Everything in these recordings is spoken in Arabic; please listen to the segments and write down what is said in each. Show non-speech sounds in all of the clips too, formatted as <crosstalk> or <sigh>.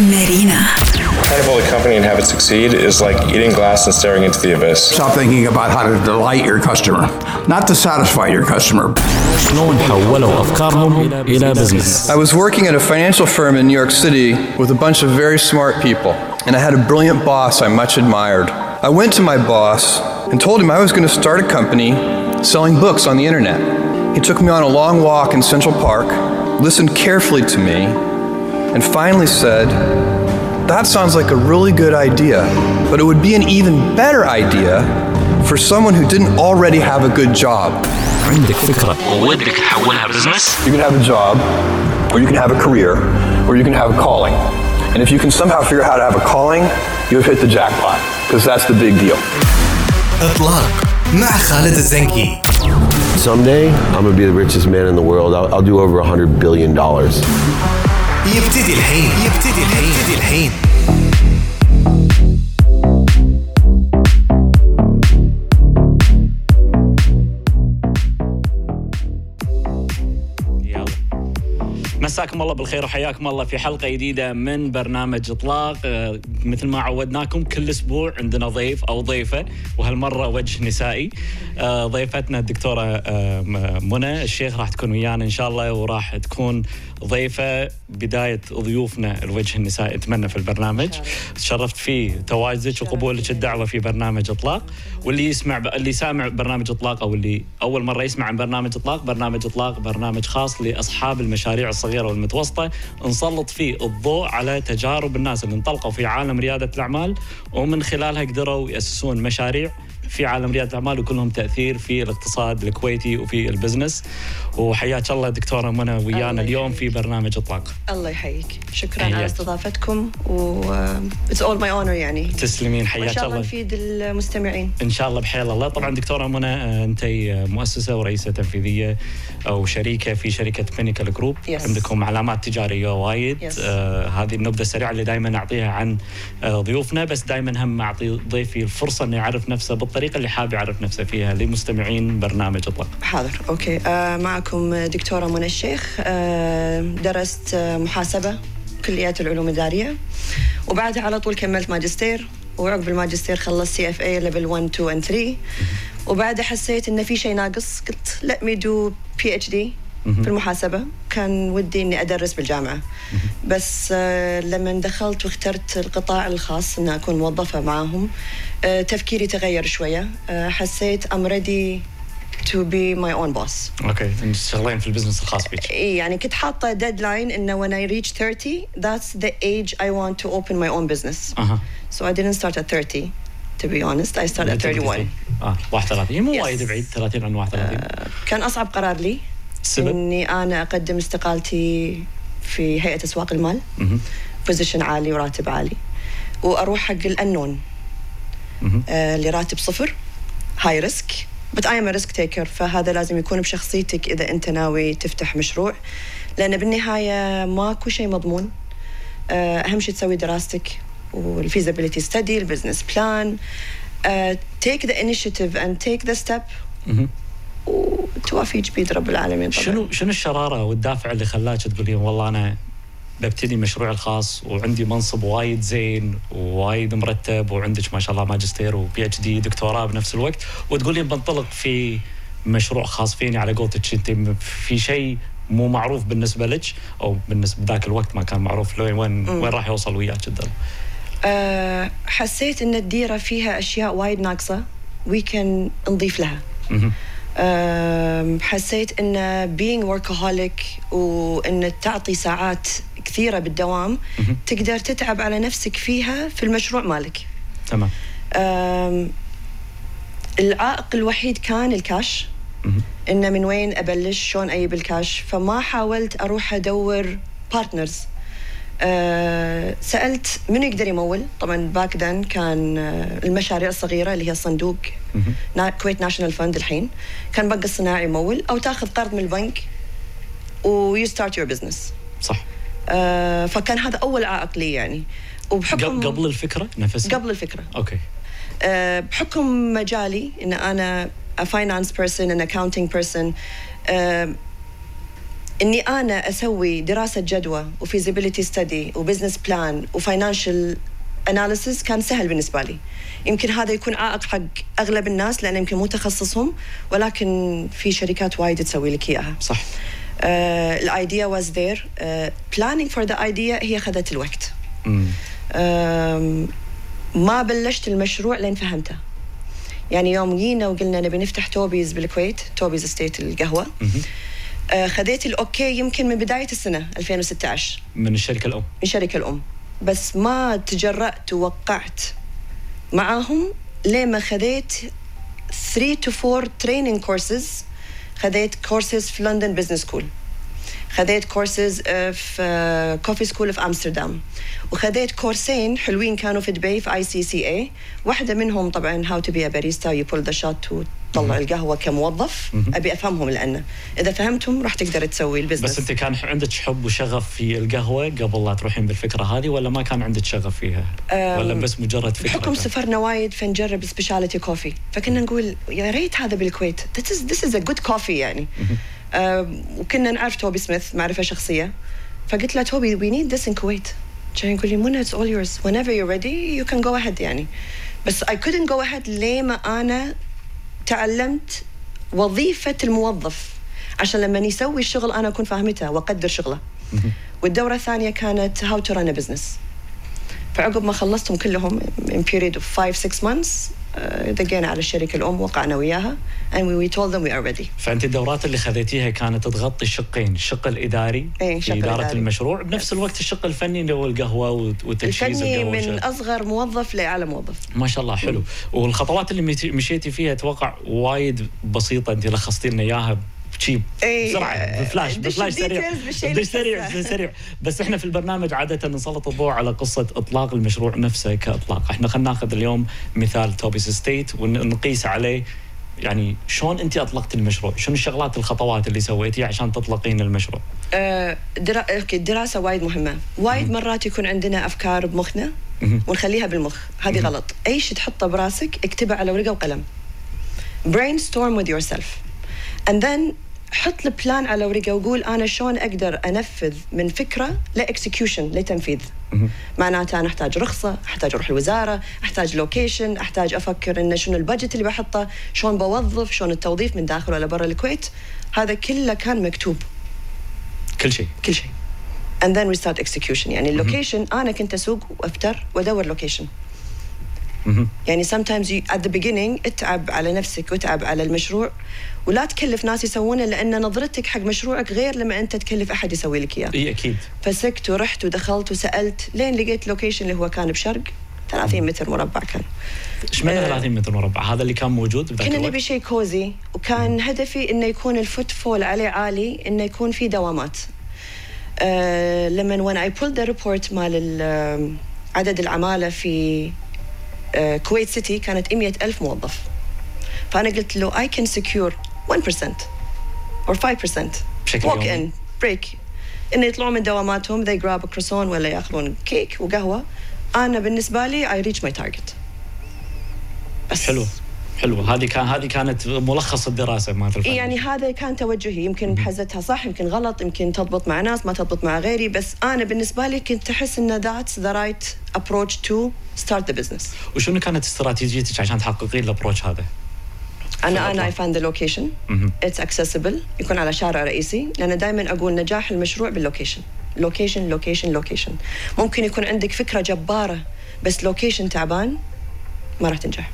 Marina. Trying to build a company and have it succeed is like eating glass and staring into the abyss. Stop thinking about how to delight your customer, not to satisfy your customer. شلون حولوا افكارهم الى بزنس I was working at a financial firm in New York City with a bunch of very smart people, and I had a brilliant boss I much admired. I went to my boss and told him I was going to start a company selling books on the internet. He took me on a long walk in Central Park, listened carefully to me, and finally said, That sounds like a really good idea, but it would be an even better idea for someone who didn't already have a good job. عندك فكره ودك تحولها بزنس You can have a job, or you can have a career, or you can have a calling. And if you can somehow figure out how to have a calling, you've hit the jackpot, because that's the big deal. اطلاق مع خالد الزنكي Someday, I'm gonna be the richest man in the world. I'll, I'll do over a hundred billion dollars. يبتدي الحين يبتدي الحين يبتدي الحين. مساكم الله بالخير وحياكم الله في حلقة جديدة من برنامج إطلاق. آه، مثل ما عودناكم كل أسبوع عندنا ضيف أو ضيفة وهالمرة وجه نسائي. آه، ضيفتنا الدكتورة آه، منى. الشيخ راح تكون ويانا إن شاء الله وراح تكون ضيفة بداية ضيوفنا الوجه النسائي. أتمنى في البرنامج. تشرفت في تواجدك وقبولك الدعوة في برنامج إطلاق. واللي يسمع اللي سامع برنامج إطلاق أو اللي أول مرة يسمع عن برنامج إطلاق برنامج إطلاق برنامج خاص لأصحاب المشاريع الصغيرة. والمتوسطة نسلط فيه الضوء على تجارب الناس اللي انطلقوا في عالم ريادة الأعمال ومن خلالها قدروا يأسسون مشاريع في عالم ريادة الأعمال وكلهم تأثير في الاقتصاد الكويتي وفي البزنس. وحياك الله دكتورة منى ويانا الله اليوم في. برنامج إطلاق. الله يحييك. شكرا حياك. على استضافتكم و it's all my honor يعني. تسلمين حياك شاء الله. الله نفيد المستمعين. إن شاء الله بحول الله. طبعا دكتورة منى آه، أنت مؤسسة ورئيسة تنفيذية أو شريكة في شركة بينيكال جروب Yes. عندكم علامات تجارية وايد. Yes. آه هذه النبذة السريعة اللي دائما نعطيها عن آه ضيوفنا بس دائما هم أعطي ضيفي الفرصة إنه يعرف نفسه بالطريقة اللي حاب يعرف نفسه فيها لمستمعين برنامج اطلاق حاضر okay. آه معكم دكتورة منى الشيخ. آه درست محاسبة كليات العلوم الإدارية. وبعدها على طول كملت ماجستير. وعقب الماجستير خلصت CFA level 1 2 and 3 وبعدها حسيت إن في شيء ناقص. قلت let me do PhD في المحاسبة. كان ودي إني أدرس بالجامعة. بس آه، لما دخلت واخترت القطاع الخاص إن أكون موظفة معاهم آه، تفكيري تغير شوية. آه، حسيت I'm ready to be my own boss. Okay. أنت تشتغلين في ال business الخاص بك. إيه يعني كنت حاطة deadline انه when I reach 30 that's the age I want to open my own business. أها. So I didn't start at 30 to be honest. I started at 31 آه 31 مو. وايد بعيد. 30 عن 31 كان أصعب قرار لي. السبب؟ إني أنا أقدم استقالتي في هيئة أسواق المال. بوزيشن عالي وراتب عالي. وأروح حق الأنون. آه اللي راتب صفر high risk but I am risk taker فهذا لازم يكون بشخصيتك إذا أنت ناوي تفتح مشروع. لأن بالنهاية ماكو شيء مضمون. آه أهم شيء تسوي دراستك وال feasibility study ال business plan take the initiative and take the step مهم. والتوافيج بيد رب العالمين طبعا. شنو شنو الشرارة والدافع اللي خلاك تقولين والله أنا ببتدي مشروعي الخاص وعندي منصب وايد زين ووايد مرتب وعندك ما شاء الله ماجستير و PhD دكتوراه بنفس الوقت وتقولين بنطلق في مشروع خاص فيني على قولتك انت في شيء مو معروف بالنسبة لك أو بالنسبة ذاك الوقت ما كان معروف لوين وين وين راح يوصل وياك الدرب أه حسيت إن الديرة فيها أشياء وايد ناقصة ويمكن نضيف لها. حسيت إن being workaholic وإن تعطي ساعات كثيرة بالدوام تقدر تتعب على نفسك فيها في المشروع مالك. تمام. العائق الوحيد كان الكاش. إنه من وين أبلش شلون أجيب الكاش؟ فما حاولت أروح أدور partners أه سألت من يقدر يمول؟ طبعا back then كان آه، المشاريع الصغيرة اللي هي الصندوق Kuwait National Fund الحين. كان بنك الصناعي يمول أو تأخذ قرض من البنك و you start your business صح. فكان هذا أول عائق لي يعني. وبحكم قبل الفكرة نفسها قبل الفكرة. Okay. آه، بحكم مجالي إن أنا a finance person an accounting person آه، إني أنا أسوي دراسة جدوى و feasibility study و business plan و financial analysis كان سهل بالنسبة لي. يمكن هذا يكون عائق حق أغلب الناس لأنه يمكن مو تخصصهم ولكن في شركات وايد تسوي لك إياها. صح. ال idea was there planning for the idea هي أخذت الوقت. آم، ما بلشت المشروع لين فهمته. يعني يوم جينا وقلنا نبي نفتح توبيز بالكويت Toby's Estate القهوة. آه، خذيت ال okay يمكن من بداية السنة 2016 من الشركة الأم. من شركة الأم. بس ما تجرأت ووقعت معاهم لين ما خذيت 3 to 4 training courses. خذيت كورسز في London Business School خذيت كورسز في coffee school في أمستردام. وخذيت course ين حلوين كانوا في دبي في SCAE واحدة منهم طبعا how to be barista you pull the shot وتطلع القهوة كموظف. أبي أفهمهم لأنه إذا فهمتهم راح تقدر تسوي ال business بس أنت كان عندك حب وشغف في القهوة قبل لا تروحين بالفكرة هذه ولا ما كان عندك شغف فيها؟ ولا بس مجرد فكرة؟ بحكم؟ سفرنا وايد فنجرب specialty coffee فكنا نقول يا ريت هذا بالكويت. This is this is a good coffee يعني. وكنا نعرف توبي سميث معرفة شخصية. فقلت له توبي we need this in Kuwait. كان يقول لي منى it's all yours. Whenever you're ready you can go ahead يعني. بس I couldn't go ahead ليه ما أنا تعلمت وظيفة الموظف. عشان لما يسوي الشغل أنا أكون فاهمته وأقدر شغله. والدورة الثانية كانت how to run a business. فعقب ما خلصتهم كلهم in period of 5 6 months دقينا على الشركة الأم وقعنا وياها and we, we told them we are ready فأنت الدورات اللي خذيتيها كانت تغطي الشقين، الشق الاداري إيه، الشق في إدارة الإداري. المشروع بنفس الوقت الشق الفني اللي هو القهوة وت- وتجهيز الفني القهوة من. أصغر موظف لأعلى موظف ما شاء الله حلو والخطوات اللي مشي- مشيتي فيها أتوقع وايد بسيطة أنت لخصتي لنا إياها بشيب إيه، بسرعة بفلاش دش بفلاش سريع. details بالشيء دش سريع سريع. بس إحنا في البرنامج عادة نسلط الضوء على قصة إطلاق المشروع نفسه كإطلاق. إحنا خلينا ناخذ اليوم مثال توبيز ستيت ونقيس عليه. يعني شلون أنت أطلقت المشروع؟ شنو الشغلات الخطوات اللي سويتيها عشان تطلقين المشروع؟ آه، درا... أوكي الدراسة وايد مهمة. وايد مرات يكون عندنا أفكار بمخنا ونخليها بالمخ. هذه غلط. أي شيء تحطه براسك اكتبه على ورقة وقلم. Brainstorm with yourself. And then حط ال plan على ورقة وقول أنا شلون أقدر أنفذ من فكرة ل execution لتنفيذ. معناته أنا أحتاج رخصة أحتاج أروح الوزارة أحتاج location أحتاج أفكر إنه شنو ال budget اللي بحطه شلون بوظف شلون التوظيف من داخل ولا برا الكويت. هذا كله كان مكتوب. كل شيء. كل شيء. And then we start execution. يعني ال location أنا كنت أسوق وافتر وأدور location يعني sometimes you, at the beginning اتعب على نفسك واتعب على المشروع ولا تكلف ناس يسوونه لأن نظرتك حق مشروعك غير لما أنت تكلف أحد يسوي لك إياه إي أكيد فسكت ورحت ودخلت وسألت لين لقيت location اللي هو كان بشرق 30 متر مربع كان إيش معنى آه. 30 متر مربع؟ هذا اللي كان موجود بذاك كنا؟ نبي شيء cozy وكان هدفي إنه يكون ال footfall عليه عالي إنه يكون في دوامات آه لما when I pulled the report مال ال- عدد العمالة في آه كويت سيتي كانت 100 ألف موظف. فأنا قلت له I can secure 1% or 5% بشكل walk يومي. in break. إنه يطلعون من دواماتهم they grab a croissant ولا يأخذون كيك وقهوة. أنا بالنسبة لي I reach my target. بس حلو. حلو هذه كان هذه كانت ملخص الدراسة مالت الفن. يعني هذا كان توجهي. يمكن بحزتها صح يمكن غلط يمكن تضبط مع ناس ما تضبط مع غيري بس أنا بالنسبة لي كنت أحس إن that's the right approach to start the business. وشنو كانت استراتيجيتك عشان تحققين ال approach هذا؟ أنا أنا I found the location. it's accessible. يكون على شارع رئيسي. لأن دائما أقول نجاح المشروع بال location location location location ممكن يكون عندك فكرة جبارة بس location تعبان ما راح تنجح.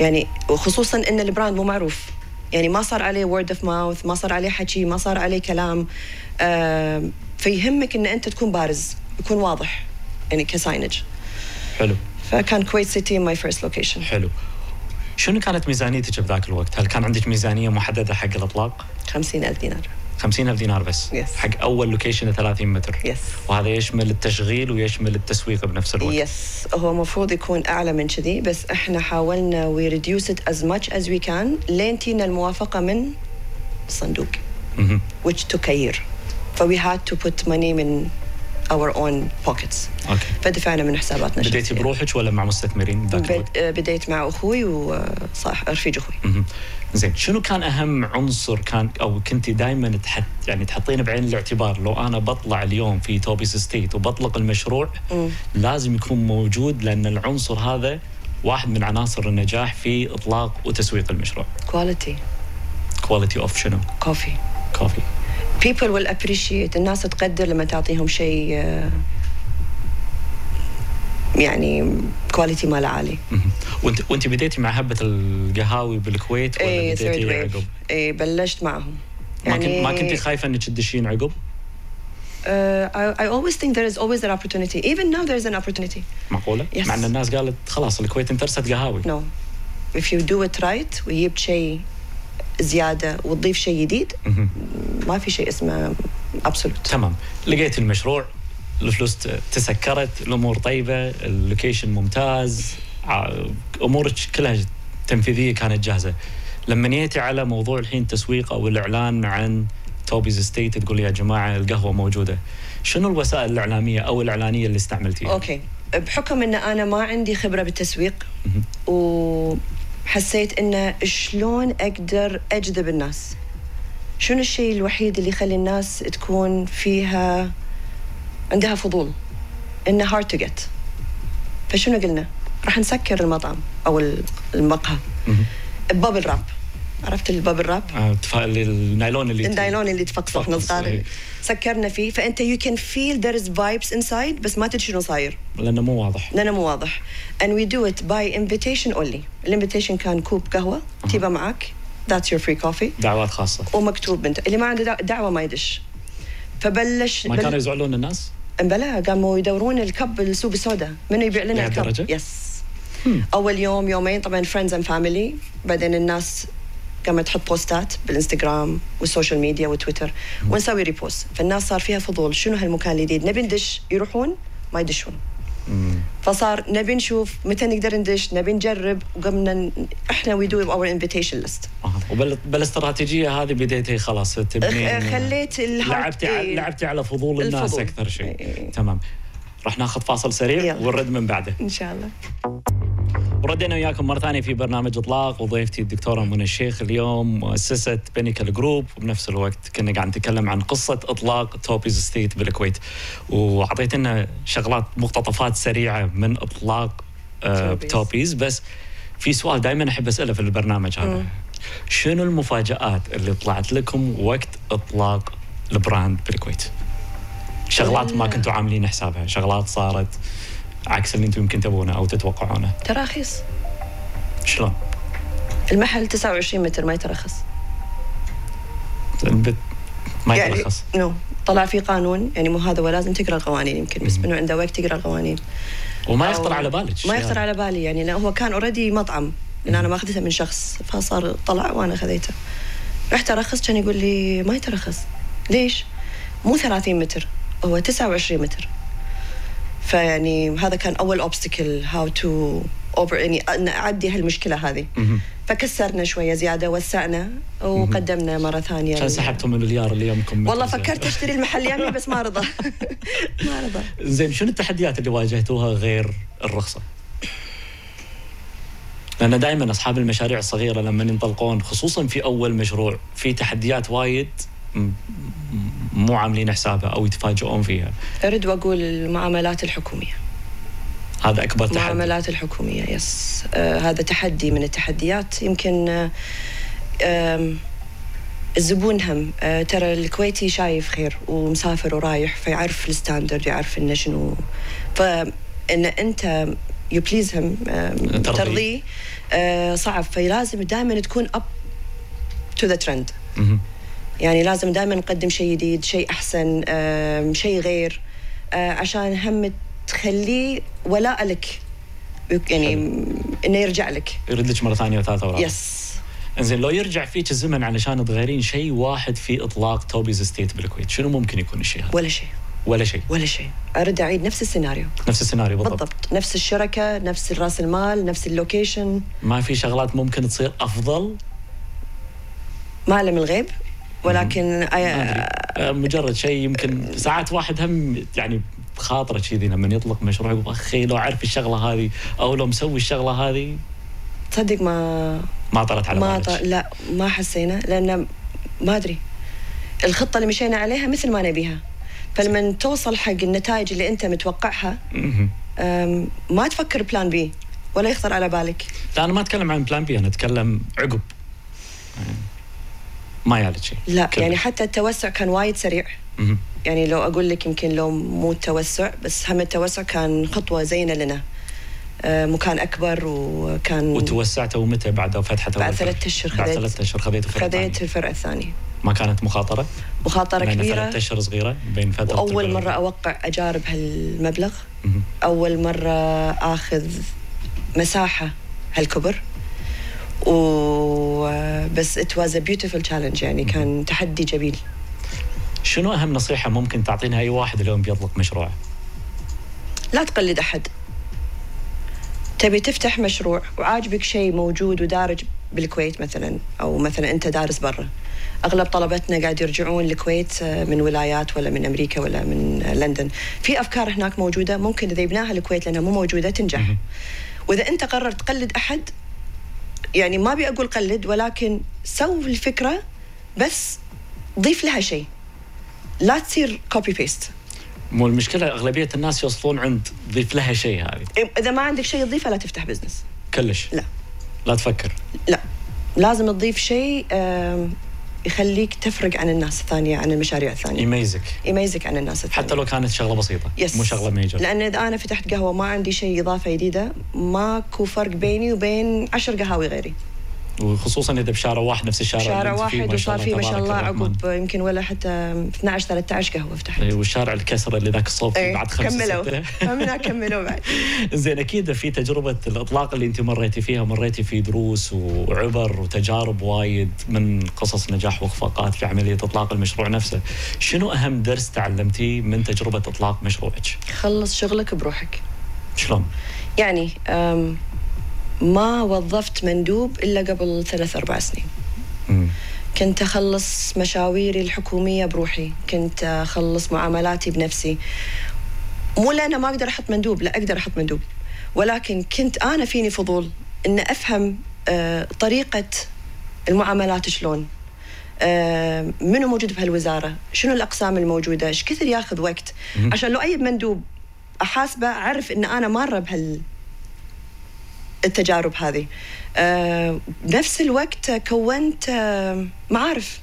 يعني وخصوصا إن ال brand مو معروف. يعني ما صار عليه word of mouth ما صار عليه حكي ما صار عليه كلام. فيهمك إن أنت تكون بارز يكون واضح يعني ك signage حلو. فكان Kuwait City my first location حلو. شنو كانت ميزانيتك بذاك الوقت؟ هل كان عندك ميزانية محددة حق الإطلاق؟ 50000 دينار. 50000 دينار بس Yes. حق أول location 30 متر Yes. وهذا يشمل التشغيل ويشمل التسويق بنفس الوقت Yes هو المفروض يكون أعلى من كذي بس إحنا حاولنا we reduce it as much as we can لين تينا الموافقة من الصندوق which took a year. ف we had to put money من our own pockets أوكي فدفعنا من حساباتنا بديتي. بروحك ولا مع مستثمرين ذاك الوقت؟ بد- بديت مع أخوي وصح رفيج أخوي. زين شنو كان أهم عنصر كان أو كنت دائما تحط يعني تحطين بعين الاعتبار لو أنا بطلع اليوم في توبيز ستيت وبطلق المشروع لازم يكون موجود لأن العنصر هذا واحد من عناصر النجاح في إطلاق وتسويق المشروع. quality quality of شنو؟ coffee coffee people will appreciate الناس تقدر لما تعطيهم شيء آه، يعني quality ماله عالي. وانت وانت بديتي مع هبة القهاوي بالكويت ولا اي third بديتي عقب؟ اي بلشت معهم ما كنت ما كنتي خايفة إنك تدشين عقب؟ Uh, I, I always think there is always an opportunity. Even now, there is an opportunity. معقولة؟ Yes. مع إن الناس قالت خلاص الكويت انترست قهاوي No. If you do it right وجبت شيء زيادة وتضيف شيء جديد. ما في شيء اسمه absolute. تمام لقيت المشروع الفلوس تسكرت الأمور طيبة ال location ممتاز أمورك كلها تنفيذية كانت جاهزة. لما نيتي على موضوع الحين التسويق أو الإعلان عن توبيز ستيت تقول يا جماعة القهوة موجودة. شنو الوسائل الإعلامية أو الإعلانية اللي استعملتيها؟ أوكي. بحكم إن أنا ما عندي خبرة بالتسويق وحسيت انه شلون أقدر أجذب الناس؟ شنو الشيء الوحيد اللي يخلي الناس تكون فيها عندها فضول انه hard to get. فشنو قلنا؟ راح نسكر المطعم أو المقهى. ب bubble wrap عرفت ال bubble wrap آه، النايلون اللي النايلون اللي تفقصه إحنا صغار. سكرنا فيه فأنت you can feel there is vibes inside بس ما تدري شنو صاير. لأنه مو واضح. لأنه مو واضح. And we do it by invitation only. ال invitation كان كوب قهوة تجيبه معك. That's your free coffee. دعوات خاصة. ومكتوب إنت اللي ما عنده دع- دعوة ما يدش. فبلش ما كانوا يزعلون الناس؟ بلا قاموا يدورون ال cup السوق السوداء. منو يبيع لنا لهالدرجة؟ ال cup؟ Yes أول يوم يومين طبعا friends and family بعدين الناس قامت تحط post ات بالإنستغرام وال social media وتويتر ونسوي repost فالناس صار فيها فضول. شنو هالمكان الجديد نبي ندش يروحون ما يدشون. فصار نبي نشوف متى نقدر ندش نبي نجرب وقمنا إحنا we do our invitation list آه. وبال بالاستراتيجية هذه بديتي خلاص تبنين خليت لعبتي على. لعبتي على فضول الناس الفضول. أكثر شيء إيه. تمام راح ناخذ فاصل سريع يلا. ونرد من بعده. إن شاء الله. وردينا وياكم مرة ثانية في برنامج إطلاق. وضيفتي الدكتورة منى الشيخ اليوم مؤسسة بينيكال group وبنفس الوقت كنا قاعد نتكلم عن قصة إطلاق توبيز ستيت بالكويت. وأعطيتنا شغلات مقتطفات سريعة من إطلاق آه توبيز. توبيز بس في سؤال دائما أحب أسأله في البرنامج هذا. شنو المفاجآت اللي طلعت لكم وقت إطلاق البراند بالكويت؟ شغلات ما كنتوا عاملين حسابها، شغلات صارت عكس اللي أنتم يمكن تبونه أو تتوقعونه، تراخيص شلون؟ المحل 29 متر ما يترخص. بت- ما يعني يترخص. no. طلع في قانون يعني مو هذا ولازم تقرأ القوانين يمكن بس منه عنده وقت تقرا القوانين. وما أو- يخطر على بالك ما يخطر على بالي يعني هو كان already مطعم. لأن أنا ماخذته من شخص فصار طلع وأنا خذيته رحت أرخص كان يقول لي ما يترخص. ليش؟ مو 30 متر. هو 29 متر. فيعني هذا كان أول obstacle how to over يعني ان اعدي هالمشكلة هذه. فكسرنا شوية زيادة وسعنا وقدمنا مرة ثانية. عشان سحبتوا من اليار اللي يومكم والله فكرت أشتري المحل يمي بس ما رضى. <laughs> ما رضى. زين شنو التحديات اللي واجهتوها غير الرخصة؟ لأن دائما أصحاب المشاريع الصغيرة لما ينطلقون خصوصا في أول مشروع في تحديات وايد مو عاملين حسابها أو يتفاجئون فيها. أرد وأقول المعاملات الحكومية. هذا أكبر تحدي. المعاملات الحكومية yes. آه هذا تحدي من التحديات. يمكن آه آم، الزبون هم. آه ترى الكويتي شايف خير ومسافر ورايح فيعرف ال standard يعرف انه شنو. فان أنت you please هم ترضيه. ترضيه آه صعب. فلازم دائما تكون up to the trend. يعني لازم دائما نقدم شيء جديد شيء أحسن شيء غير آه، عشان هم تخليه ولاء لك. يعني إنه يرجع لك. يرد لك مرة ثانية وثالثة ورابعه yes إنزين لو يرجع فيك الزمن علشان تغيرين شيء واحد في إطلاق توبيز استيت بالكويت شنو ممكن يكون الشيء هذا؟ ولا شيء. ولا شيء. ولا شيء. أرد أعيد نفس السيناريو. نفس السيناريو بالضبط, بالضبط. نفس الشركة نفس رأس المال نفس اللوكيشن. ما في شغلات ممكن تصير أفضل؟ ما اعلم الغيب. ولكن آه، مجرد شيء يمكن ساعات واحد هم يعني خاطره كذي لما يطلق مشروع يقول أخي لو اعرف الشغلة هذه أو لو مسوي الشغلة هذه. تصدق ما ما طرت على ما. لا ما حسينا لأن ما أدري. الخطة اللي مشينا عليها مثل ما نبيها. فلما توصل حق النتائج اللي أنت متوقعها ما تفكر plan B ولا يخطر على بالك. لا أنا ما أتكلم عن plan B أنا أتكلم عقب. ما يالك شيء لا كلش. يعني حتى التوسع كان وايد سريع مهم. يعني لو أقول لك يمكن لو مو التوسع بس هم التوسع كان خطوة زينة لنا أه، مكان أكبر وكان وتوسعتوا متى بعد فتحة بعد أول ثلاث فرع؟ أشهر بعد خذيت- ثلاث أشهر خذيتوا فرع خذيت. الفرع الثاني ما كانت مخاطرة مخاطرة لأن كبيرة ثلاث أشهر صغيرة بين فترة وأول البلد. مرة أوقع أجارب هالمبلغ مهم. أول مرة آخذ مساحة هالكبر و بس ات واز ا بيوتيفول تشالنج يعني كان تحدي جميل. شنو أهم نصيحة ممكن تعطينها أي واحد اليوم بيطلق مشروع؟ لا تقلد أحد. تبي تفتح مشروع وعاجبك شيء موجود ودارج بالكويت مثلا أو مثلا أنت دارس برا. أغلب طلبتنا قاعد يرجعون الكويت آه، من ولايات ولا من أمريكا ولا من آه، لندن. في أفكار هناك موجودة ممكن إذا يبناها الكويت لأنها مو موجودة تنجح. وإذا أنت قررت تقلد أحد يعني ما أبي أقول قلد ولكن سو الفكرة بس ضيف لها شيء. لا تصير copy paste مو المشكلة أغلبية الناس يوصلون عند ضيف لها شيء هذه. إذا ما عندك شيء تضيفه لا تفتح business كلش؟ لا. لا تفكر؟ لا. لازم تضيف شيء يخليك تفرق عن الناس الثانية عن المشاريع الثانية. يميزك. يميزك عن الناس الثانية. حتى لو كانت شغلة بسيطة yes مو شغلة major لأن إذا أنا فتحت قهوة ما عندي شيء إضافة جديدة ماكو فرق بيني وبين عشر قهاوي غيري. وخصوصا إذا بشارع واحد نفس الشارع شارع واحد وصار فيه ما شاء الله. عقب يمكن ولا حتى 12 13 قهوة فتحت. إيه، والشارع الكسر اللي ذاك الصوب فيه إيه، بعد خمسة كملوا. من <laughs> كملوا بعد. <laughs> زين أكيد في تجربة الإطلاق اللي أنت مريتي فيها مريتي في دروس وعبر وتجارب وايد من قصص نجاح واخفاقات في عملية إطلاق المشروع نفسه. شنو أهم درس تعلمتيه من تجربة إطلاق مشروعك؟ خلص شغلك بروحك. شلون؟ يعني ما وظفت مندوب إلا قبل ثلاث أربع سنين. مم. كنت أخلص مشاويري الحكومية بروحي. كنت أخلص معاملاتي بنفسي. مو لأن ما أقدر أحط مندوب لا أقدر أحط مندوب. ولكن كنت أنا فيني فضول أن أفهم آه، طريقة المعاملات شلون. آه، منو موجود بهالوزارة؟ شنو الأقسام الموجودة؟ إيش كثر ياخذ وقت؟ عشان لو أي مندوب أحاسبه أعرف أن أنا مارة بهال التجارب هذه. آه، بنفس الوقت كونت آه، معارف.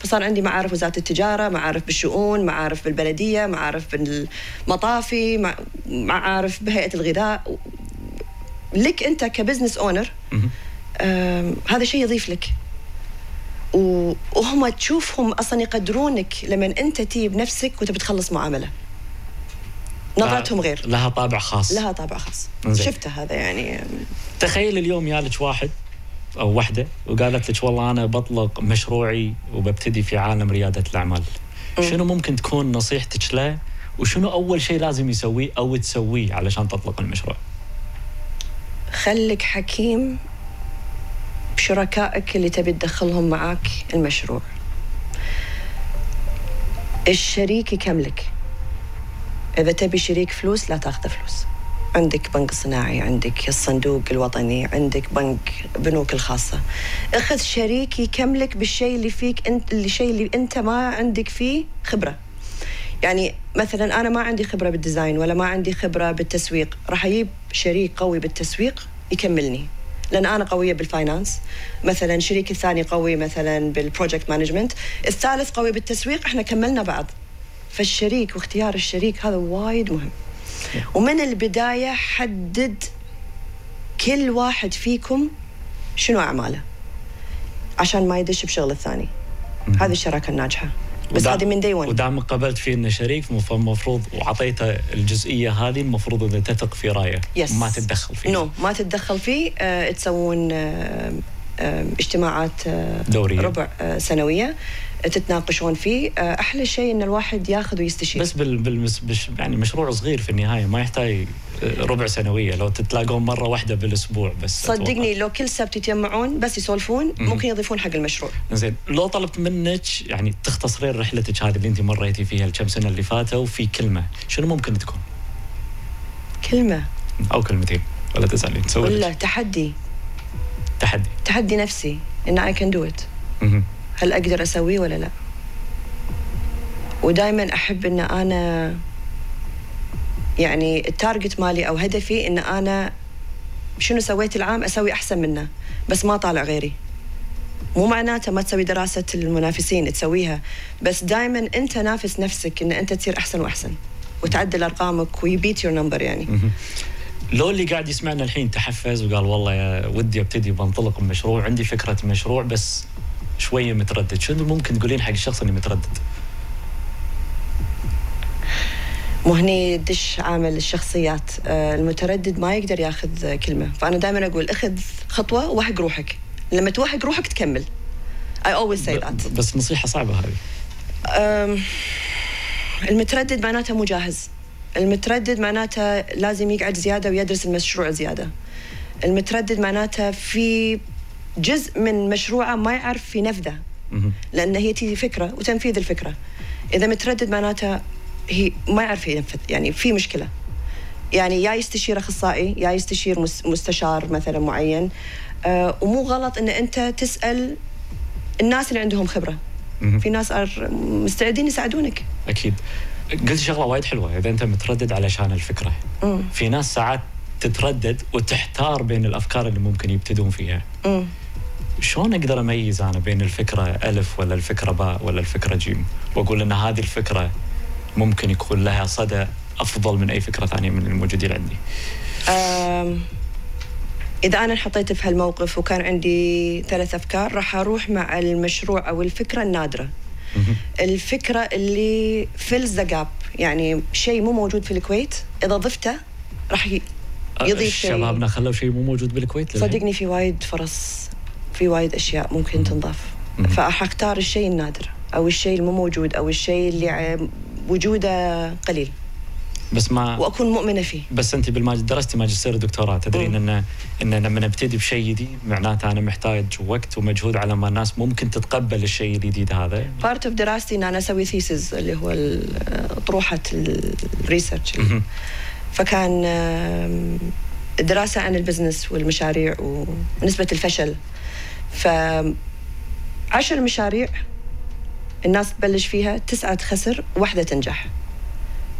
فصار عندي معارف وزارة التجارة معارف بالشؤون معارف بالبلدية معارف بالمطافي مع- معارف بهيئة الغذاء. لك أنت ك business owner هذا شيء يضيف لك. وهم تشوفهم أصلا يقدرونك لما أنت تي بنفسك وتبي تخلص معاملة. نظرتهم غير. لها طابع خاص. لها طابع خاص. شفته هذا يعني. تخيل اليوم يالك واحد أو وحدة وقالت لك والله أنا بطلق مشروعي وببتدي في عالم ريادة الأعمال. شنو ممكن تكون نصيحتك له؟ وشنو أول شيء لازم يسويه أو تسويه علشان تطلق المشروع؟ خليك حكيم بشركائك اللي تبي تدخلهم معاك المشروع. الشريك يكملك. إذا تبي شريك فلوس لا تاخذ فلوس. عندك بنك صناعي عندك الصندوق الوطني عندك بنك بنوك الخاصة. أخذ شريك يكملك بالشيء اللي فيك انت الشيء اللي أنت ما عندك فيه خبرة. يعني مثلا أنا ما عندي خبرة بال design ولا ما عندي خبرة بالتسويق. راح أجيب شريك قوي بالتسويق يكملني. لأن أنا قوية بال finance مثلا شريكي الثاني قوي مثلا بال project management الثالث قوي بالتسويق. إحنا كملنا بعض. فالشريك واختيار الشريك هذا وايد مهم. ومن البداية حدد كل واحد فيكم شنو أعماله عشان ما يدش بشغل الثاني. هذه الشراكة الناجحة. بس هذه من دي 1 ودام قبلت فيه إنه شريك المفروض وعطيته الجزئية هذه المفروض إنه تثق في رايه. يس ما تتدخل فيه. نو ما تتدخل فيه. آه تسوون آه آه اجتماعات آه دورية. ربع آه سنوية. تتناقشون فيه آه، أحلى شيء إن الواحد ياخذ ويستشير. بس بال بالمس بش يعني مشروع صغير في النهاية ما يحتاج آه، ربع سنوية. لو تتلاقون مرة واحدة بالأسبوع بس صدقني لو كل سبت يتجمعون بس يسولفون ممكن يضيفون حق المشروع. زين لو طلبت منك يعني تختصرين رحلتك هذه اللي انت مريتي فيها الكم سنة اللي فاتوا في كلمة شنو ممكن تكون؟ كلمة؟ أو كلمتين ولا تسألين تسوي ولا تحدي. تحدي. تحدي نفسي إن I can do it. هل أقدر أسويه ولا لا؟ ودائما أحب إن أنا يعني ال target مالي أو هدفي إن أنا شنو سويت العام أسوي أحسن منه بس ما طالع غيري. مو معناته ما تسوي دراسة المنافسين تسويها بس دائما أنت نافس نفسك إن أنت تصير أحسن وأحسن وتعدل أرقامك ويبيت يور نمبر يعني. لو اللي قاعد يسمعنا الحين تحفز وقال والله يا ودي أبتدي بنطلق بمشروع عندي فكرة مشروع بس شوية متردد. شنو ممكن تقولين حق الشخص اللي متردد؟ مو هني دش عامل الشخصيات. آه، المتردد ما يقدر ياخذ كلمة. فأنا دائما أقول أخذ خطوة وحق روحك. لما توهق روحك تكمل. I always say that. بس نصيحة صعبة هذه. المتردد معناته مو جاهز. المتردد معناته لازم يقعد زيادة ويدرس المشروع زيادة. المتردد معناته في جزء من مشروعه ما يعرف ينفذه. لأن هي تيجي فكرة وتنفيذ الفكرة إذا متردد معناته هي ما يعرف ينفذ يعني في مشكلة يعني يا يستشير أخصائي يا يستشير مس- مستشار مثلا معين آه ومو غلط إن أنت تسأل الناس اللي عندهم خبرة. في ناس مستعدين يساعدونك أكيد قلت شغلة وايد حلوة إذا أنت متردد علشان الفكرة مم. في ناس ساعات تتردد وتحتار بين الأفكار اللي ممكن يبتدون فيها مم. شلون أقدر أميز أنا بين الفكرة ألف ولا الفكرة باء ولا الفكرة جيم؟ وأقول إن هذه الفكرة ممكن يكون لها صدى أفضل من أي فكرة ثانية من الموجودين عندي. إذا أنا انحطيت في هالموقف وكان عندي ثلاث أفكار راح أروح مع المشروع أو الفكرة النادرة. الفكرة اللي fills the gap يعني شيء مو موجود في الكويت إذا ضفته راح ي- يضيف شيء. شبابنا خلوا شيء مو موجود بالكويت. صدقني في وايد فرص في وايد أشياء ممكن تنضاف. أختار الشيء النادر أو الشيء المو موجود أو الشيء اللي وجوده قليل. بس ما وأكون مؤمنة فيه. بس أنت بالماج... درستي ماجستير ودكتوراه تدرين ان ان لما نبتدي بشيء جديد معناته أنا محتاج وقت ومجهود على ما الناس ممكن تتقبل الشيء الجديد هذا. part of دراستي إن أنا أسوي thesis اللي هو اطروحه ال research. فكان دراسة عن ال business والمشاريع ونسبه الفشل. ف عشر مشاريع الناس تبلش فيها تسعة تخسر واحدة تنجح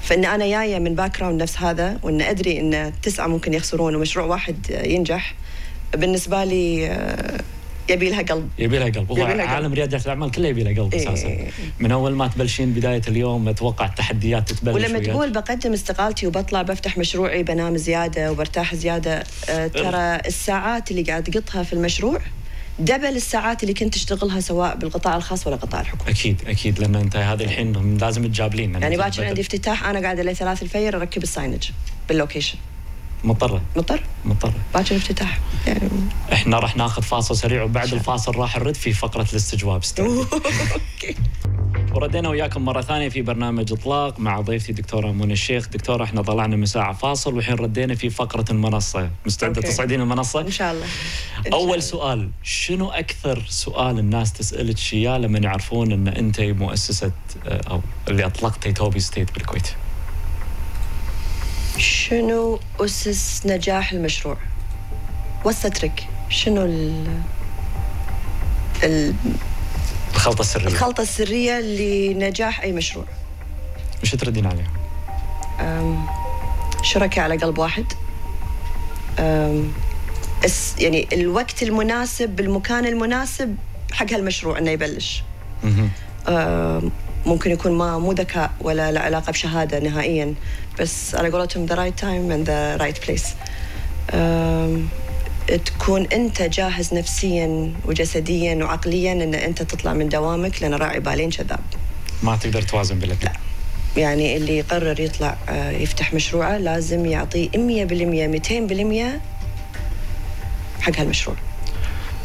فإن أنا جاية من background نفس هذا وإن أدري إن تسعة ممكن يخسرون ومشروع واحد ينجح بالنسبة لي آه، يبي لها قلب يبي لها قلب يبي لها. عالم رياده الأعمال كله يبي له قلب إيه. أساسا من أول ما تبلشين بداية اليوم أتوقع التحديات تتبلش ولما وياك. تقول بقدم استقالتي وبطلع بفتح مشروعي بنام زيادة وبرتاح زيادة آه، ترى الساعات اللي قاعد تقطها في المشروع double الساعات اللي كنت تشتغلها سواء بالقطاع الخاص ولا القطاع الحكومي أكيد أكيد. لأن أنت هذه الحين لازم تجابلين. يعني باكر عندي افتتاح أنا قاعدة لي ثلاث الفجر أركب ال signage بال location. مضطرة. مضطر؟ مضطرة. باكر افتتاح. يعني إحنا راح ناخذ فاصل سريع وبعد الفاصل راح نرد في فقرة الاستجواب. <laughs> أوكي. وردينا وياكم مرة ثانية في برنامج إطلاق مع ضيفتي دكتورة منى الشيخ دكتورة إحنا طلعنا من ساعة فاصل والحين ردينا في فقرة المنصة مستعدة أوكي. تصعدين المنصة؟ إن شاء الله إن شاء أول الله. سؤال شنو أكثر سؤال الناس تسألك إياه لما يعرفون أن أنت مؤسسة آه، أو اللي أطلقتي Toby's Estate بالكويت؟ شنو أسس نجاح المشروع؟ what's the trick؟ شنو ال ال- الخلطة السرية. الخلطة السرية لنجاح أي مشروع؟ مش تردين عليها؟ شركاء على قلب واحد. يعني الوقت المناسب بالمكان المناسب حق هالمشروع إنه يبلش. ممكن يكون ما مو ذكاء ولا له علاقة بشهادة نهائيا بس على قولتهم right time and the right place. أم، تكون أنت جاهز نفسيا وجسديا وعقليا إن أنت تطلع من دوامك لأن راعي بالين كذاب ما تقدر توازن بالاثنين يعني اللي يقرر يطلع آه، يفتح مشروعه لازم يعطيه 100% 200% حق هالمشروع.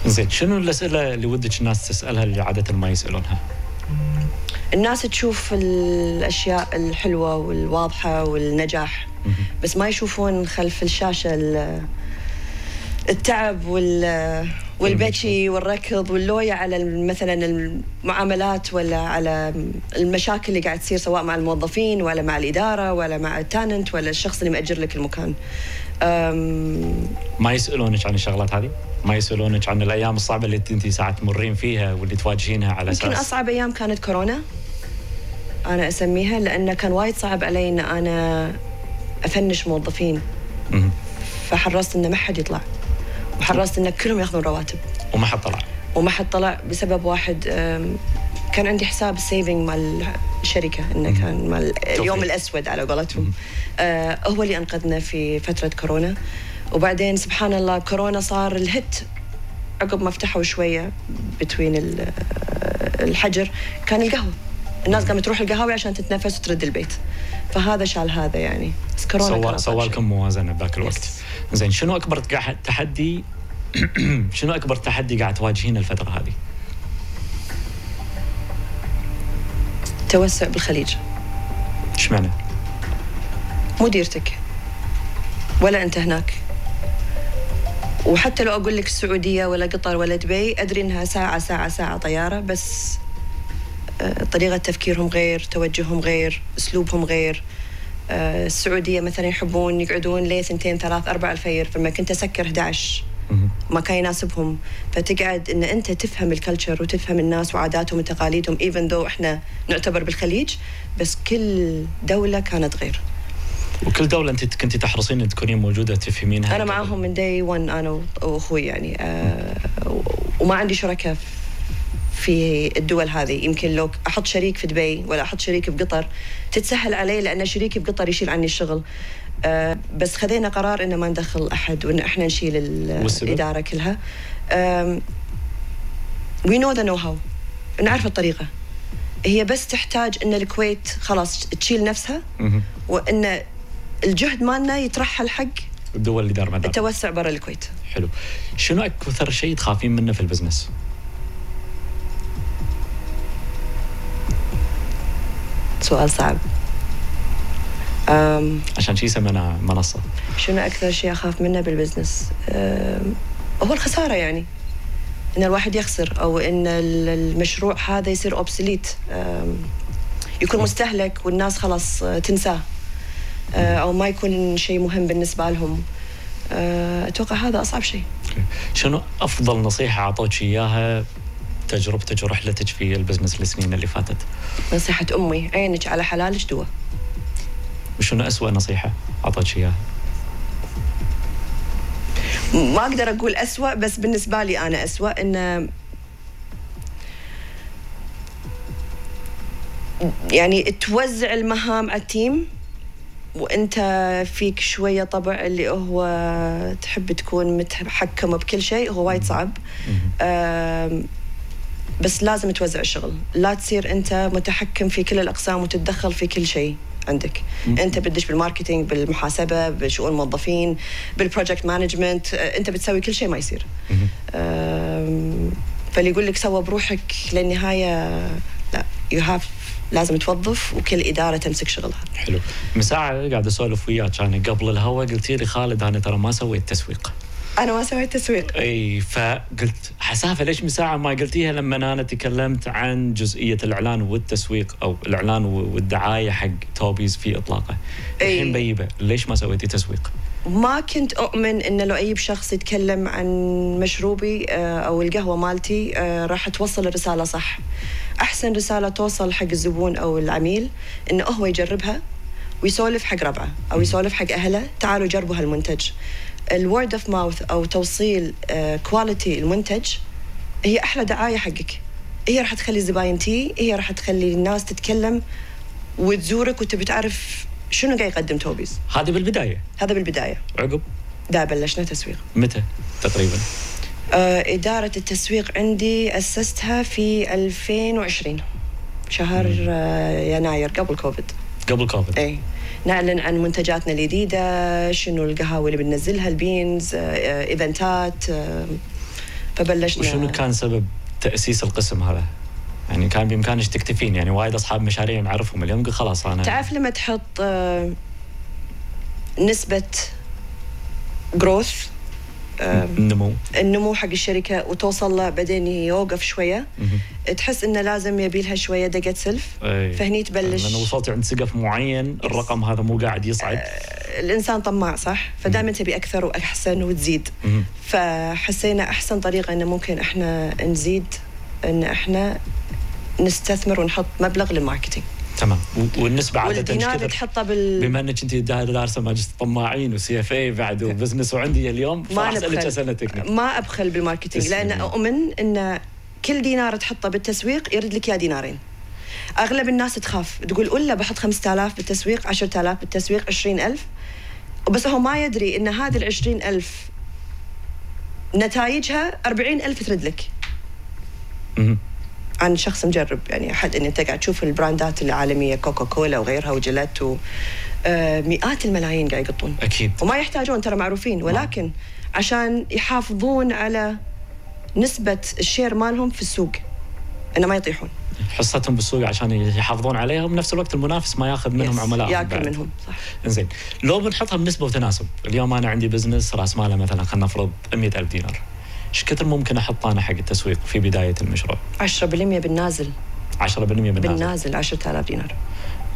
زين شنو الأسئلة اللي ودك الناس تسألها اللي عادة ما يسألونها؟ الناس تشوف الأشياء الحلوة والواضحة والنجاح بس ما يشوفون خلف الشاشة ال- التعب وال والبكي والركض واللوية على مثلا المعاملات ولا على المشاكل اللي قاعد تصير سواء مع الموظفين ولا مع الإدارة ولا مع التاننت ولا الشخص اللي مأجر لك المكان. ما يسألونك عن الشغلات هذه؟ ما يسألونك عن الأيام الصعبة اللي انت ساعات تمرين فيها واللي تواجهينها على يمكن أساس؟ أصعب أيام كانت كورونا أنا أسميها لأنه كان وايد صعب علي أن أنا أفنش موظفين. فحرصت أن ما حد يطلع. وحرصت أن كلهم يأخذون رواتب. وما حد طلع. وما حد طلع بسبب واحد كان عندي حساب ال saving مال الشركة إنه كان مال اليوم الأسود على قولتهم. آه هو اللي أنقذنا في فترة كورونا. وبعدين سبحان الله كورونا صار ال hit عقب ما فتحوا شوية between آه، الحجر كان القهوة. الناس قامت تروح القهاوي عشان تتنفس وترد البيت. فهذا شال هذا يعني. كورونا سوى سوى. لكم موازنة بذاك الوقت. زين شنو أكبر تحدي <clears throat> شنو أكبر تحدي قاعد تواجهين الفترة هذه؟ توسع بالخليج. إيش معنى؟ مديرتك ولا أنت هناك. وحتى لو أقول لك السعوديه ولا قطر ولا دبي أدري إنها ساعه ساعه ساعة طيارة بس آه، طريقة تفكيرهم غير توجههم غير أسلوبهم غير. آه، السعودية مثلا يحبون يقعدون لي ثنتين ثلاث أربع الفجر فلما كنت أسكر 11 ما كان يناسبهم. فتقعد إن أنت تفهم ال culture وتفهم الناس وعاداتهم وتقاليدهم even though إحنا نعتبر بالخليج بس كل دولة كانت غير. وكل دولة أنت كنت تحرصين إن تكونين موجودة تفهمينها. أنا معاهم من day 1 أنا وأخوي يعني. آه وما عندي شركاء في الدول هذه. يمكن لو أحط شريك في دبي ولا أحط شريك في قطر تتسهل علي لأن شريكي في قطر يشيل عني الشغل. آه بس خذينا قرار انه ما ندخل أحد وإن إحنا نشيل؟ الإدارة كلها. we know the know-how نعرف الطريقة. هي بس تحتاج إن الكويت خلاص تشيل نفسها. وإن الجهد مالنا يترحل حق الدول اللي دار مدار. التوسع برا الكويت. حلو. شنو أكثر شيء تخافين منه في ال business؟ سؤال صعب. أم عشان جذي سمينا منصة. شنو أكثر شيء أخاف منه بال business؟ هو الخسارة يعني. إن الواحد يخسر أو إن ال- المشروع هذا يصير obsolete يكون مستهلك والناس خلاص آه، تنساه. آه، أو ما يكون شيء مهم بالنسبة لهم. آه، أتوقع هذا أصعب شيء شنو أفضل نصيحة أعطوك إياها؟ تجربتك ورحلتك في ال business السنين اللي فاتت؟ نصيحة أمي عينك على حلالك دوا وشنو أسوأ نصيحة اعطوك اياها؟ ما أقدر أقول أسوأ بس بالنسبة لي أنا أسوأ إن يعني توزع المهام على ال team وأنت فيك شوية طبع اللي هو تحب تكون متحكم بكل شيء هو وايد صعب بس لازم توزع الشغل لا تصير أنت متحكم في كل الأقسام وتتدخل في كل شيء عندك. أنت بتدش بال marketing بالمحاسبة بشؤون الموظفين بال project management أنت بتسوي كل شيء ما يصير. فاللي يقول لك سوى بروحك للنهاية لا. you have لازم توظف وكل إدارة تمسك شغلها. حلو. من ساعه قاعد أسولف وياك كان قبل الهوا قلتي لي خالد أنا ترى ما سويت تسويق. أنا ما سويت تسويق. إي فقلت حسافة ليش من ساعة ما قلتيها لما أنا تكلمت عن جزئية الإعلان والتسويق أو الإعلان والدعاية حق Toby's في إطلاقه؟ أي. الحين بيبة ليش ما سويتي تسويق؟ ما كنت أؤمن إن لو أي شخص يتكلم عن مشروبي آه، أو القهوة مالتي آه، راح توصل الرسالة صح. أحسن رسالة توصل حق الزبون أو العميل إنه هو يجربها ويسولف حق ربعه أو يسولف حق أهله تعالوا جربوا هالمنتج. ال word of mouth أو توصيل quality المنتج هي أحلى دعاية حقك. هي راح تخلي الزباين تي هي راح تخلي الناس تتكلم وتزورك وتبي تعرف شنو قاعد يقدم Toby's. هذه بالبداية؟ هذا بالبداية. عقب؟ دا بلشنا تسويق. متى تقريبا؟ آه إدارة التسويق عندي أسستها في 2020 شهر آه يناير قبل كوفيد. قبل كوفيد. اي نعلن عن منتجاتنا الجديدة شنو القهاوي اللي بننزلها ال beans آه آه إيفنتات آه فبلشنا. وشنو كان سبب تأسيس القسم هذا؟ يعني كان بامكانك تكتفين يعني وايد أصحاب مشاريع نعرفهم اليوم يقول خلاص أنا تعرف لما تحط نسبة growth النمو. النمو حق الشركة وتوصل له بعدين يوقف شوية. تحس إنه لازم يبي لها شوية دقة سلف. أي. فهني تبلش. لأنه وصلت عند سقف معين الرقم هذا مو قاعد يصعد. الإنسان طماع صح؟ فدائما تبي أكثر وأحسن وتزيد. فحسينا أحسن طريقة إنه ممكن إحنا نزيد إن إحنا نستثمر ونحط مبلغ لل marketing. تمام. والنسبة عادة والدينار إيش كثر؟ تحطه بال بما إنك أنت دارسه ماجستير طماعين و CFA بعد و business وعندي اليوم ما أسألك اسئله تكنيك. ما أبخل بال marketing لأن. أؤمن إن كل دينار تحطه بالتسويق يرد لك يا دينارين. أغلب الناس تخاف. تقول ولا بحط 5000 بالتسويق 10000 بالتسويق 20000 بس هو ما يدري إن هذه ال 20000 نتائجها 40000 ترد لك. عن شخص مجرب يعني أحد ان أنت قاعد تشوف ال brandات العالمية كوكا كولا وغيرها وجلت و آه، مئات الملايين قاعد يقطون. أكيد. وما يحتاجون ترى معروفين ولكن عشان يحافظون على نسبة ال share مالهم في السوق إنه ما يطيحون. حصتهم بالسوق عشان يحافظون عليها وبنفس الوقت المنافس ما ياخذ منهم عملاء ياكل منهم صح. زين لو بنحطها بنسبة وتناسب اليوم أنا عندي business راس ماله مثلا خلينا نفرض 100000 دينار. إيش كثر ممكن أحط أنا حق التسويق في بداية المشروع؟ 10% بالنازل. 10% بالنازل. بالنازل 10000 دينار.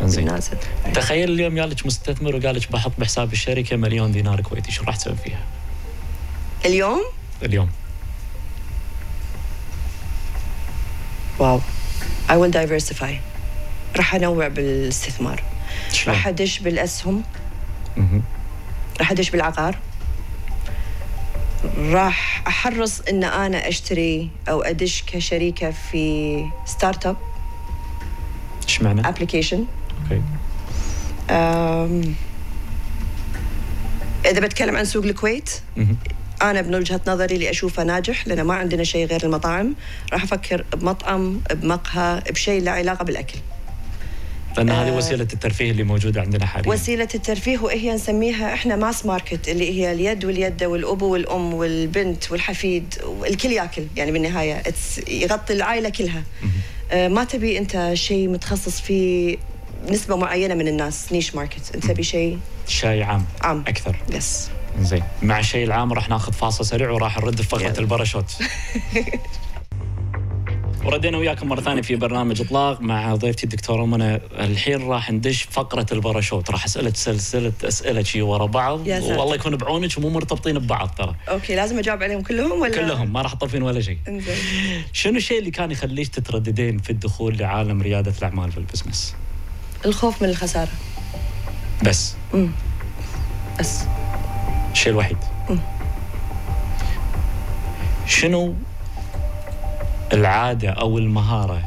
زين بالنازل. تخيل اليوم يالك مستثمر وقال لك بحط بحساب الشركة مليون دينار كويتي شو راح تسوي فيها؟ اليوم؟ اليوم. واو. I will diversify. راح أنوع بالاستثمار؟ راح أدش بالأسهم. راح أدش بالعقار. راح أحرص إن أنا أشتري أو أدش كشريكة في startup إيش معنى؟ application okay إذا بتكلم عن سوق الكويت. أنا من وجهة نظري اللي أشوفه ناجح لأن ما عندنا شيء غير المطاعم راح أفكر بمطعم بمقهى بشيء له علاقة بالأكل لأن هذه وسيلة الترفيه اللي موجودة عندنا حاليا. وسيلة الترفيه وهي نسميها إحنا mass market اللي هي اليد واليدة والابو والأم والبنت والحفيد والكل ياكل يعني بالنهاية يغطي العائلة كلها. آه، ما تبي أنت شيء متخصص فيه نسبة معينة من الناس niche market أنت تبي شيء شيء عام عام. أكثر. yes زين. مع الشيء العام راح ناخذ فاصل سريع وراح نرد فقرة يلا. الباراشوت. <laughs> وردينا وياكم مرة ثانية في برنامج إطلاق مع ضيفتي الدكتورة منى. الحين راح ندش فقرة الباراشوت. راح أسألك سلسلة أسئلة شي ورا بعض. يا ساتر. والله يكون بعونك ومو مرتبطين ببعض ترى. okay لازم أجاوب عليهم كلهم ولا؟ كلهم ما راح تطرفين ولا شيء إنزين. شنو الشيء اللي كان يخليك تترددين في الدخول لعالم ريادة الأعمال في ال business؟ الخوف من الخسارة. بس. بس. الشيء الوحيد. شنو العادة أو المهارة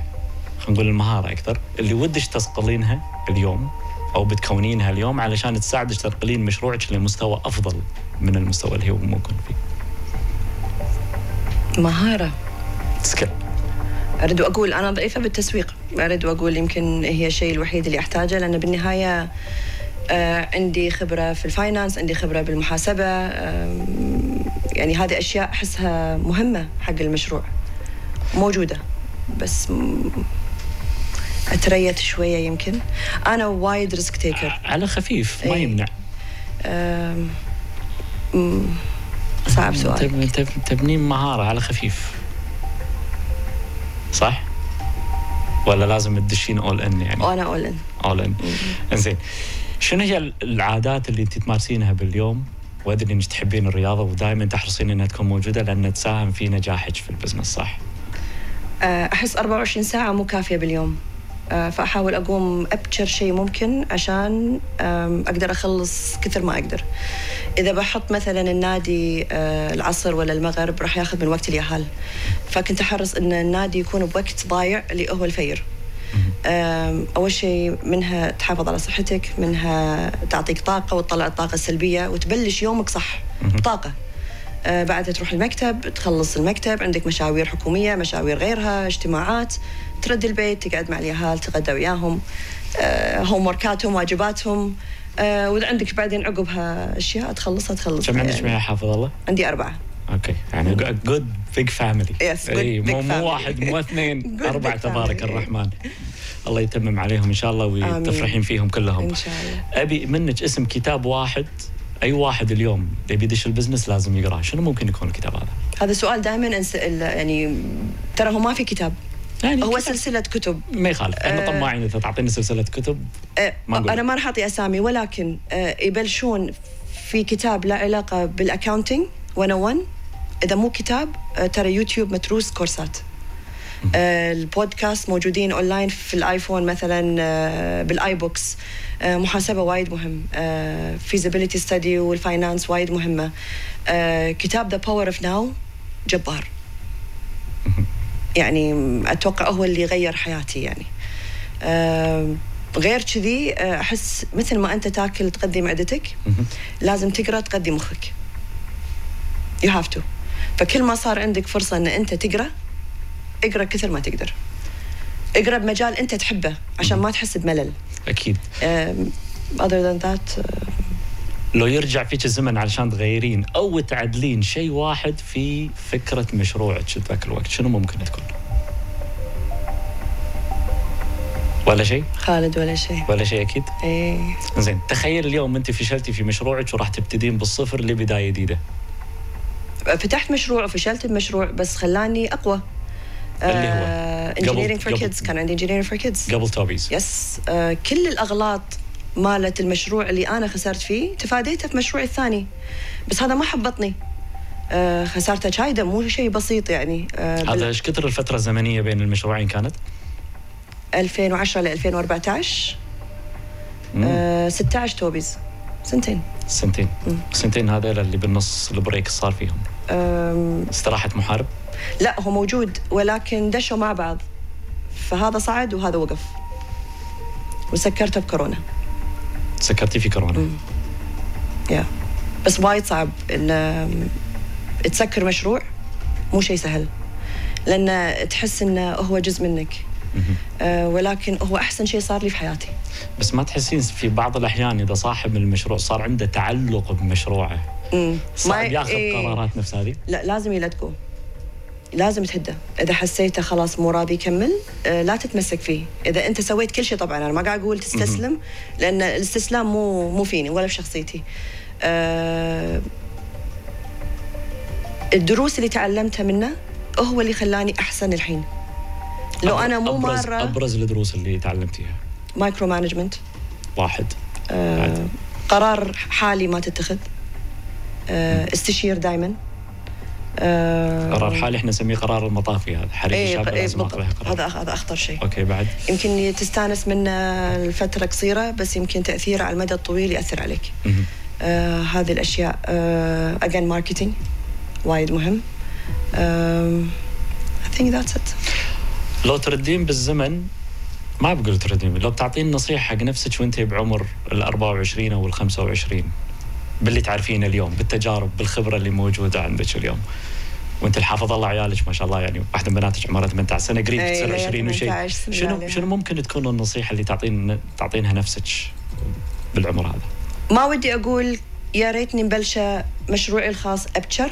خلينا نقول المهارة أكثر اللي ودش تصقلينها اليوم أو بتكونينها اليوم علشان تساعدك تنقلين مشروعك لمستوى أفضل من المستوى اللي هو ممكن فيه. مهارة. skill أريد أقول أنا ضعيفة بالتسويق. أريد أقول يمكن هي الشيء الوحيد اللي أحتاجه لأن بالنهاية آه، عندي خبرة في ال finance عندي خبرة بالمحاسبة آم، يعني هذه أشياء أحسها مهمة حق المشروع. موجودة بس م- أتريت شوية يمكن أنا وايد ريسك تيكر على خفيف ما إيه. يمنع صعب سؤال تب- تب- تبنين مهارة على خفيف صح؟ ولا لازم تدشين اول ان يعني؟ وأنا أقول إن. اول ان إنزين شنو هي العادات اللي انت تمارسينها باليوم وأدري إنك تحبين الرياضة ودائما تحرصين إنها تكون موجودة لأن تساهم في نجاحك في ال business صح؟ آه، أحس 24 ساعة مو كافية باليوم. آه، فأحاول أقوم أبكر شيء ممكن عشان أقدر أخلص كثر ما أقدر. إذا بحط مثلا النادي آه، العصر ولا المغرب راح ياخذ من وقت اليهال. فكنت أحرص إن النادي يكون بوقت ضايع اللي هو الفير أول شيء منها تحافظ على صحتك منها تعطيك طاقة وتطلع الطاقة السلبية وتبلش يومك صح. بطاقه بعدها تروح المكتب تخلص المكتب عندك مشاوير حكومية مشاوير غيرها اجتماعات ترد البيت تقعد مع اليهال تغدى وياهم هوم وركاتهم واجباتهم آه، وإذا عندك بعدين عقبها أشياء تخلصها تخلص كم عندك يعني. حافظ الله؟ عندي أربعة أوكي يعني جود بيج فاميلي big مو مو. واحد مو اثنين <laughs> Good أربع big تبارك. الرحمن الله يتمم عليهم إن شاء الله. وتفرحين فيهم كلهم إن شاء الله. أبي منك اسم كتاب واحد أي واحد اليوم يبي يدش ال business لازم يقراه شنو ممكن يكون الكتاب هذا؟ هذا سؤال دائما انسال يعني ترى هو ما في كتاب يعني هو كتاب. سلسلة كتب ما يخالف إحنا آه. طماعين إذا تعطيني سلسلة كتب آه، ما نقول. أنا ما راح أعطي أسامي ولكن آه، يبلشون في كتاب له علاقة بال accounting 101 إذا مو كتاب آه، ترى يوتيوب متروس courseات البودكاست موجودين اونلاين في الآيفون مثلا آه، بالاي بوكس آه، محاسبة وايد مهم. feasibility study وال finance وايد مهمة. آه، كتاب The Power of Now جبار. يعني أتوقع هو اللي غير حياتي يعني. غير كذي آه، أحس مثل ما أنت تاكل تغذي معدتك لازم تقرأ تغذي مخك. you have to فكل ما صار عندك فرصة إن أنت تقرأ اقرأ كثر ما تقدر. اقرأ بمجال انت تحبه عشان ما تحس بملل. أكيد. than that آه، لو يرجع فيك الزمن علشان تغيرين أو تعدلين شيء واحد في فكرة مشروعك ذاك الوقت شنو ممكن تكون؟ ولا شيء؟ خالد ولا شيء. ولا شيء أكيد؟ إيه. زين تخيل اليوم أنت فشلتي في مشروعك وراح تبتدين بالصفر لبداية جديدة. فتحت مشروع وفشلت بمشروع بس خلاني أقوى. اللي هو؟ Engineering for Kids كان عندي Engineering for Kids قبل Toby's yes آه كل الأغلاط مالت المشروع اللي أنا خسرت فيه تفاديته في مشروعي الثاني. بس هذا ما حبطني. آه خسارته شايده مو شيء بسيط يعني. آه هذا إيش كثر الفترة الزمنية بين المشروعين كانت؟ 2010 ل 2014 آه 16 Toby's سنتين. سنتين. سنتين هذول اللي بالنص البريك صار فيهم. استراحه محارب؟ لا هو موجود ولكن دشوا مع بعض. فهذا صعد وهذا وقف. وسكرته بكورونا سكرتي في كورونا. يا. بس وايد صعب. إن تسكر مشروع مو شيء سهل. لأن تحس انه هو جزء منك. آه ولكن هو أحسن شيء صار لي في حياتي. بس ما تحسين في بعض الأحيان إذا صاحب المشروع صار عنده تعلق بمشروعه. صعب ياخذ إيه. قرارات نفس هذه؟ لا لازم يلتقوا لازم تهده. إذا حسيته خلاص مو راضي يكمل آه لا تتمسك فيه. إذا أنت سويت كل شيء طبعا أنا ما قاعد أقول تستسلم لأن الاستسلام مو مو فيني ولا في شخصيتي. آه الدروس اللي تعلمتها منه هو اللي خلاني أحسن الحين. لو أنا مو أبرز مره أبرز الدروس اللي تعلمتيها؟ micromanagement. واحد. آه. قرار حالي ما تتخذ. آه استشير دائما آه قرار حالي إحنا نسميه قرار المطافي هذا حريق إيه قرار. هذا هذا أخطر شيء. أوكي بعد. يمكن تستانس منه لفتره قصيرة بس يمكن تاثيره على المدى الطويل يأثر عليك. آه هذه الأشياء آه again marketing وايد مهم. I think that's it. لو تردين بالزمن ما بقول تردين لو بتعطين نصيحة حق نفسك وانت بعمر ال 24 أو ال 25 باللي تعرفينه اليوم بالتجارب بالخبرة اللي موجودة عندك اليوم وانت الحافظ الله عيالك ما شاء الله يعني واحدة من بناتك عمرها 18 سنة قريب تصير لا، 20 وشيء 18 سنة شنو. شنو ممكن تكون النصيحة اللي تعطين تعطينها نفسك بالعمر هذا؟ ما ودي أقول يا ريتني مبلشة مشروعي الخاص ابكر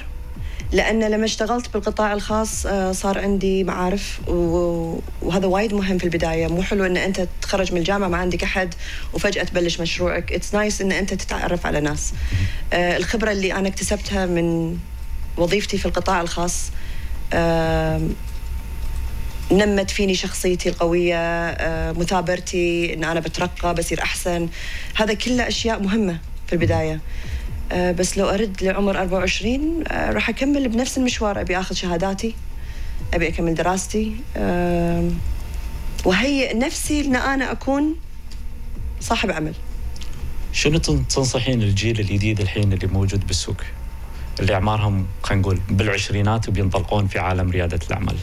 لأن لما اشتغلت بالقطاع الخاص آه، صار عندي معارف وهذا وايد مهم في البداية. مو حلو إن أنت تخرج من الجامعة ما عندك أحد وفجأة تبلش مشروعك. it's nice إن أنت تتعرف على ناس. آه، الخبرة اللي أنا اكتسبتها من وظيفتي في القطاع الخاص نمت فيني شخصيتي القوية آه، مثابرتي إن أنا بترقى بصير أحسن. هذا كله أشياء مهمة في البداية. بس لو أرد لعمر 24 آه، راح أكمل بنفس المشوار. أبي أخذ شهاداتي أبي أكمل دراستي. آم، وهيئ نفسي إن أنا أكون صاحب عمل. شنو تن- تنصحين الجيل الجديد الحين اللي موجود بالسوق؟ اللي أعمارهم خلينا نقول بالعشرينات وبينطلقون في عالم ريادة الأعمال.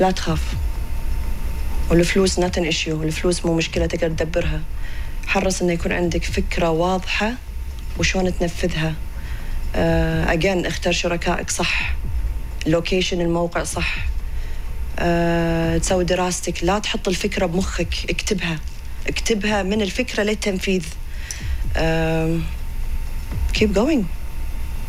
لا تخاف. والفلوس an issue. الفلوس مو مشكلة تقدر تدبرها. حرص إنه يكون عندك فكرة واضحة. وشون تنفذها. again اختار شركائك صح. location الموقع صح. أه تسوي دراستك. لا تحط الفكرة بمخك. اكتبها. اكتبها من الفكرة للتنفيذ. أه keep going.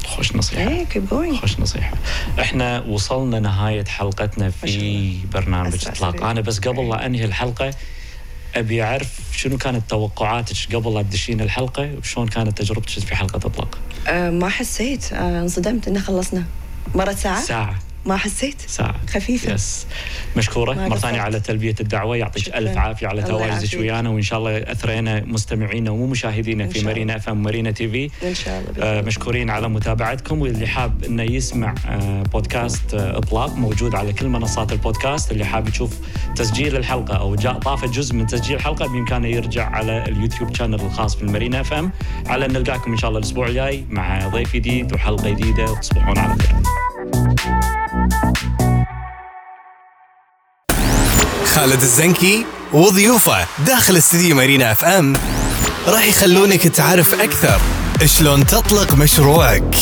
خوش نصيحة. إيه keep going خوش نصيحة. إحنا وصلنا نهاية حلقتنا في. برنامج إطلاق. أنا بس قبل لا أنهي الحلقة أبي أعرف شنو كانت توقعاتك قبل لا تدشين الحلقة وشلون كانت تجربتك في حلقة أطلاق؟ آه ما حسيت. آه انصدمت. انه خلصنا. مرت ساعة؟ ساعة. ما حسيت؟ ساعة. خفيفة. yes. مشكورة. مرة ثانية. على تلبية الدعوة. يعطيك شكراً. ألف عافية على تواجدك. ويانا وإن شاء الله أثرينا مستمعينا ومشاهدينا إن في. مارينا FM مارينا TV. إن شاء الله. آه،. مشكورين على متابعتكم. واللي حاب إنه يسمع آه، بودكاست آه، إطلاق موجود على كل منصات البودكاست. اللي حاب يشوف تسجيل الحلقة أو جاء طافه جزء من تسجيل الحلقة بإمكانه يرجع على اليوتيوب channel الخاص بالمارينا FM. على أن نلقاكم إن شاء الله الأسبوع الجاي مع ضيف جديد وحلقة جديدة. وتصبحون على خير. خالد الزنكي وضيوفه داخل استديو مارينا FM. راح يخلونك تعرف أكثر شلون تطلق مشروعك.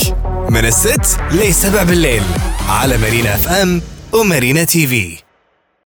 من الست لسبع بالليل على مارينا اف ام ومارينا تي في.